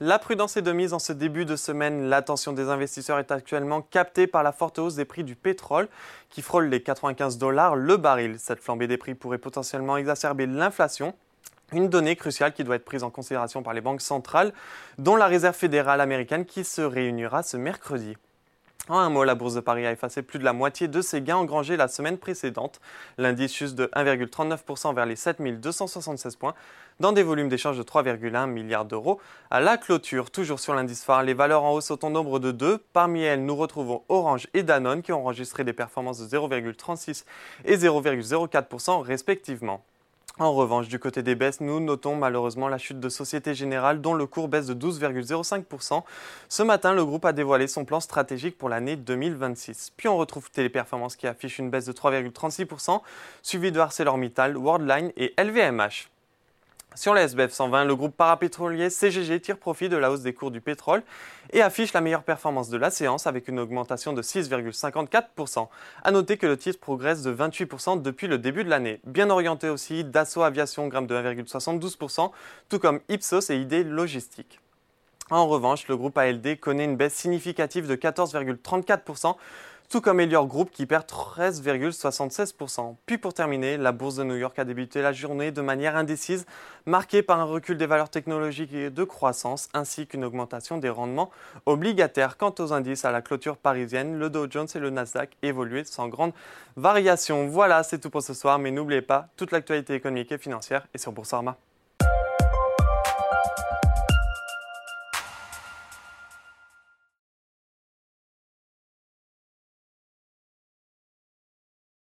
La prudence est de mise en ce début de semaine. L'attention des investisseurs est actuellement captée par la forte hausse des prix du pétrole qui frôle les 95 dollars le baril. Cette flambée des prix pourrait potentiellement exacerber l'inflation une donnée cruciale qui doit être prise en considération par les banques centrales, dont la Réserve fédérale américaine qui se réunira ce mercredi. En un mot, la bourse de Paris a effacé plus de la moitié de ses gains engrangés la semaine précédente. L'indice juste de 1,39% vers les 7276 points, dans des volumes d'échange de 3,1 milliards d'euros. À la clôture, toujours sur l'indice phare, les valeurs en hausse sont au nombre de deux. Parmi elles, nous retrouvons Orange et Danone qui ont enregistré des performances de 0,36 et 0,04% respectivement. En revanche, du côté des baisses, nous notons malheureusement la chute de Société Générale dont le cours baisse de 12,05%. Ce matin, le groupe a dévoilé son plan stratégique pour l'année 2026. Puis on retrouve Téléperformance qui affiche une baisse de 3,36%, suivi de ArcelorMittal, Worldline et LVMH. Sur les SBF 120, le groupe parapétrolier CGG tire profit de la hausse des cours du pétrole et affiche la meilleure performance de la séance avec une augmentation de 6,54%. A noter que le titre progresse de 28% depuis le début de l'année. Bien orienté aussi, Dassault Aviation grimpe de 1,72%, tout comme Ipsos et ID Logistique. En revanche, le groupe ALD connaît une baisse significative de 14,34%, tout comme Elior Group qui perd 13,76%. Puis pour terminer, la bourse de New York a débuté la journée de manière indécise, marquée par un recul des valeurs technologiques et de croissance, ainsi qu'une augmentation des rendements obligataires. Quant aux indices à la clôture parisienne, le Dow Jones et le Nasdaq évoluaient sans grande variation. Voilà, c'est tout pour ce soir, mais n'oubliez pas, toute l'actualité économique et financière est sur Boursorama.